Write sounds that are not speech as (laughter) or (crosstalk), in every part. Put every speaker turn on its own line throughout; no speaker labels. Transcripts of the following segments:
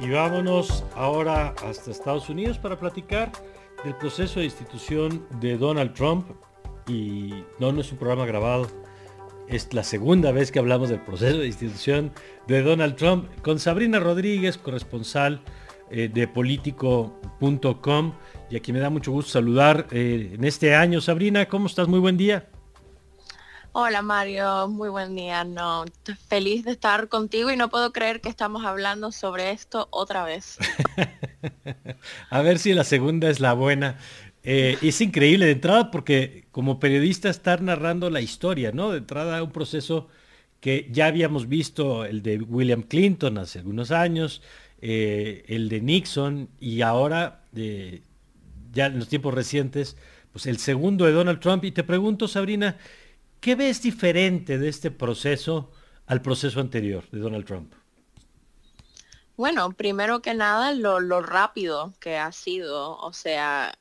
Y vámonos ahora hasta Estados Unidos para platicar del proceso de institución de Donald Trump. Y no, no es un programa grabado. Es la segunda vez que hablamos del proceso de institución de Donald Trump con Sabrina Rodríguez, corresponsal eh, de político.com. Y aquí me da mucho gusto saludar eh, en este año. Sabrina, ¿cómo estás? Muy buen día.
Hola Mario, muy buen día. No, feliz de estar contigo y no puedo creer que estamos hablando sobre esto otra vez. (laughs)
A ver si la segunda es la buena. Eh, es increíble de entrada porque como periodista estar narrando la historia, ¿no? De entrada un proceso que ya habíamos visto, el de William Clinton hace algunos años, eh, el de Nixon y ahora, eh, ya en los tiempos recientes, pues el segundo de Donald Trump. Y te pregunto, Sabrina, ¿Qué ves diferente de este proceso al proceso anterior de Donald Trump?
Bueno, primero que nada, lo, rápido que ha sido. O sea,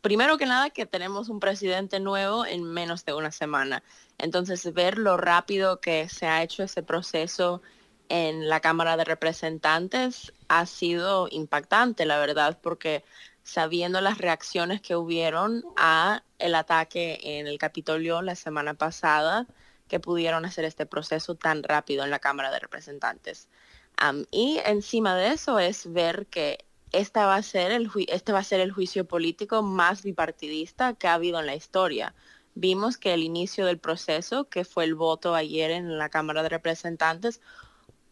primero que nada que tenemos un presidente nuevo en menos de una semana. Entonces, ver lo rápido que se ha hecho ese proceso en la Cámara de Representantes ha sido impactante, la verdad, porque sabiendo las reacciones que hubieron a el ataque en el Capitolio la semana pasada, que pudieron hacer este proceso tan rápido en la Cámara de Representantes. y encima de eso es ver que esta va a ser el este va a ser el juicio político más bipartidista que ha habido en la historia. Vimos que el inicio del proceso, que fue el voto ayer en la Cámara de Representantes,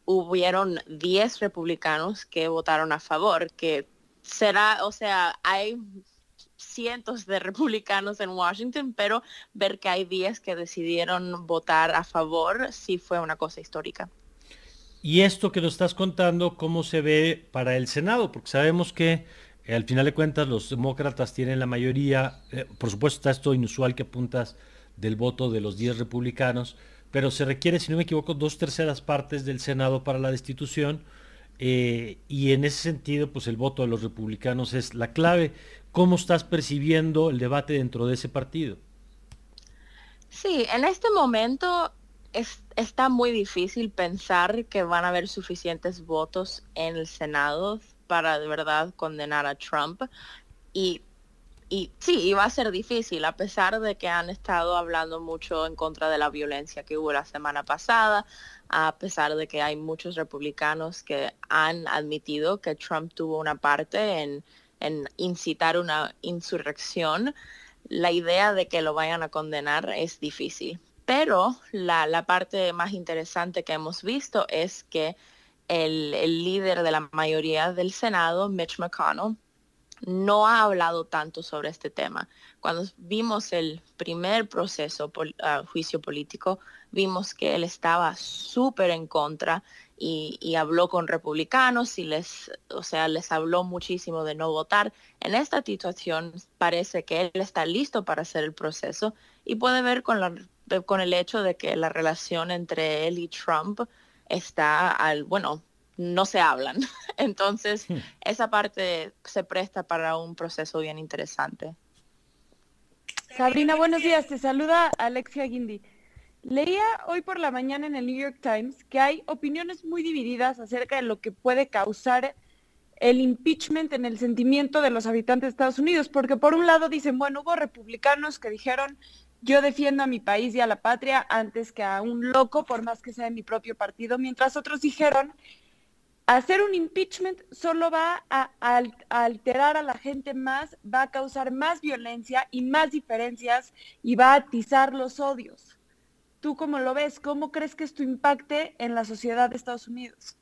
hubieron 10 republicanos que votaron a favor, que será, o sea, hay cientos de republicanos en Washington, pero ver que hay 10 que decidieron votar a favor sí fue una cosa histórica.
Y esto que nos estás contando, ¿cómo se ve para el Senado? Porque sabemos que eh, al final de cuentas los demócratas tienen la mayoría, eh, por supuesto está esto inusual que apuntas del voto de los 10 republicanos, pero se requiere, si no me equivoco, dos terceras partes del Senado para la destitución eh, y en ese sentido, pues el voto de los republicanos es la clave. ¿Cómo estás percibiendo el debate dentro de ese partido?
Sí, en este momento está muy difícil pensar que van a haber suficientes votos en el Senado para de verdad condenar a Trump. Y y sí, iba a ser difícil, a pesar de que han estado hablando mucho en contra de la violencia que hubo la semana pasada, a pesar de que hay muchos republicanos que han admitido que Trump tuvo una parte en, incitar una insurrección, la idea de que lo vayan a condenar es difícil. Pero la, la parte más interesante que hemos visto es que el, el líder de la mayoría del Senado, Mitch McConnell, no ha hablado tanto sobre este tema. Cuando vimos el primer proceso, uh, juicio político, vimos que él estaba súper en contra y, habló con republicanos y les, o sea, les habló muchísimo de no votar. En esta situación parece que él está listo para hacer el proceso y puede ver con, la, con el hecho de que la relación entre él y Trump está al, bueno, no se hablan. (laughs) Entonces, hmm. esa parte se presta para un proceso bien interesante.
Sabrina, buenos días. Te saluda Alexia Guindy. Leía hoy por la mañana en el New York Times que hay opiniones muy divididas acerca de lo que puede causar el impeachment en el sentimiento de los habitantes de Estados Unidos, porque por un lado dicen, bueno, hubo republicanos que dijeron, yo defiendo a mi país y a la patria antes que a un loco, por más que sea de mi propio partido, mientras otros dijeron, hacer un impeachment solo va a, alterar a la gente más, va a causar más violencia y más diferencias y va a atizar los odios. ¿Tú cómo lo ves? ¿Cómo crees que esto impacte en la sociedad de Estados Unidos?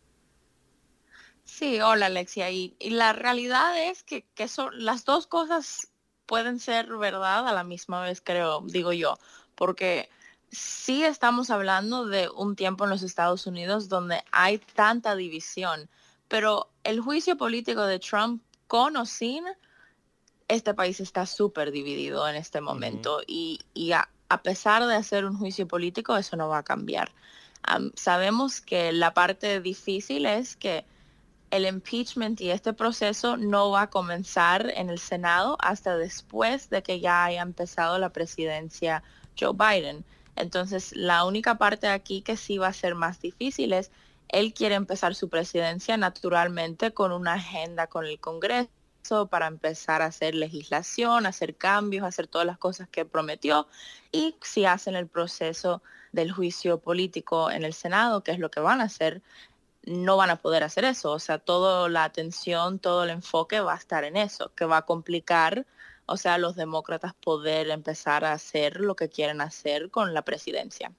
Sí, hola Alexia. Y, la realidad es que, que son, las dos cosas pueden ser verdad a la misma vez, creo, digo yo, porque sí estamos hablando de un tiempo en los Estados Unidos donde hay tanta división, pero el juicio político de Trump con o sin, este país está súper dividido en este momento y, a, pesar de hacer un juicio político, eso no va a cambiar. sabemos que la parte difícil es que el impeachment y este proceso no va a comenzar en el Senado hasta después de que ya haya empezado la presidencia Joe Biden. Entonces, la única parte aquí que sí va a ser más difícil es él quiere empezar su presidencia naturalmente con una agenda con el Congreso para empezar a hacer legislación, hacer cambios, hacer todas las cosas que prometió y si hacen el proceso del juicio político en el Senado, que es lo que van a hacer, no van a poder hacer eso. O sea, toda la atención, todo el enfoque va a estar en eso, que va a complicar, o sea, los demócratas poder empezar a hacer lo que quieren hacer con la presidencia.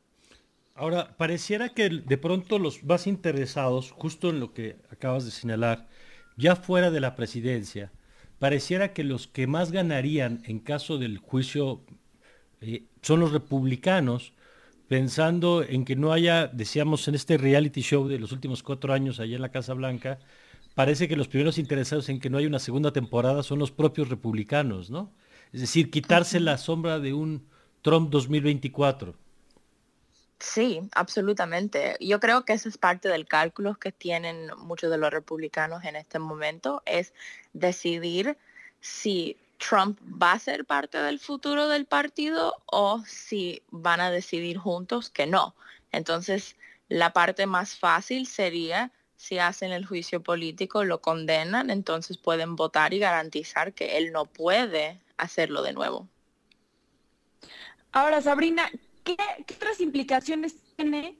Ahora, pareciera que de pronto los más interesados, justo en lo que acabas de señalar, ya fuera de la presidencia, pareciera que los que más ganarían en caso del juicio eh, son los republicanos, pensando en que no haya, decíamos, en este reality show de los últimos cuatro años allá en la Casa Blanca, parece que los primeros interesados en que no haya una segunda temporada son los propios republicanos, ¿no? Es decir, quitarse la sombra de un Trump 2024.
Sí, absolutamente. Yo creo que esa es parte del cálculo que tienen muchos de los republicanos en este momento, es decidir si Trump va a ser parte del futuro del partido o si van a decidir juntos que no. Entonces, la parte más fácil sería si hacen el juicio político, lo condenan, entonces pueden votar y garantizar que él no puede hacerlo de nuevo.
Ahora, Sabrina, ¿qué, otras implicaciones tiene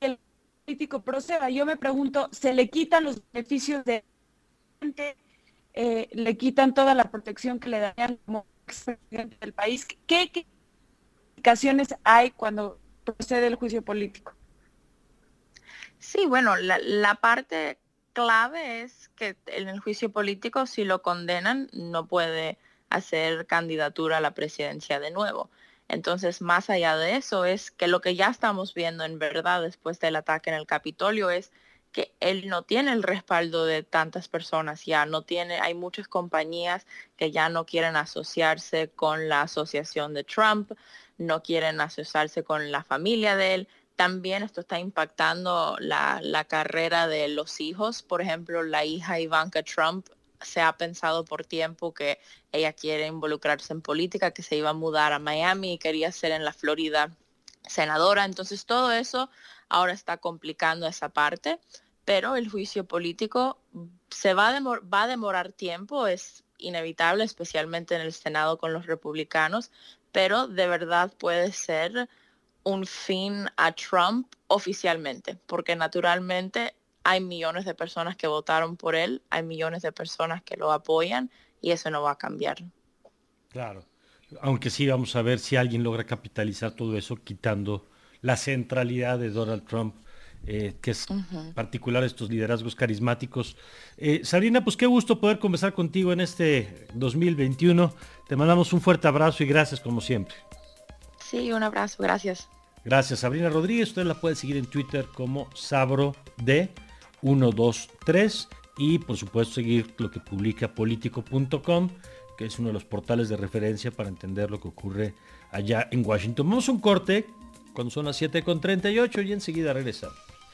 el político proceda? Yo me pregunto, ¿se le quitan los beneficios de eh, le quitan toda la protección que le darían como presidente del país? ¿Qué, implicaciones hay cuando procede el juicio político?
Sí, bueno, la, la parte clave es que en el juicio político, si lo condenan, no puede hacer candidatura a la presidencia de nuevo. Entonces, más allá de eso, es que lo que ya estamos viendo en verdad después del ataque en el Capitolio es que él no tiene el respaldo de tantas personas ya, no tiene, hay muchas compañías que ya no quieren asociarse con la asociación de Trump, no quieren asociarse con la familia de él. También esto está impactando la, la carrera de los hijos. Por ejemplo, la hija Ivanka Trump se ha pensado por tiempo que ella quiere involucrarse en política, que se iba a mudar a Miami y quería ser en la Florida senadora. Entonces todo eso ahora está complicando esa parte, pero el juicio político se va a, va a demorar tiempo, es inevitable, especialmente en el Senado con los republicanos, pero de verdad puede ser un fin a Trump oficialmente, porque naturalmente hay millones de personas que votaron por él, hay millones de personas que lo apoyan y eso no va a cambiar.
Claro, aunque sí vamos a ver si alguien logra capitalizar todo eso quitando la centralidad de Donald Trump, eh, que es particular estos liderazgos carismáticos. Eh, Sabrina, pues qué gusto poder conversar contigo en este 2021. Te mandamos un fuerte abrazo y gracias como siempre.
Sí, un abrazo, gracias.
Gracias, Sabrina Rodríguez. Usted la puede seguir en Twitter como Sabro de 1, 2, 3 y por supuesto seguir lo que publica político.com, que es uno de los portales de referencia para entender lo que ocurre allá en Washington. Vamos a un corte cuando son las 7.38 y enseguida regresamos.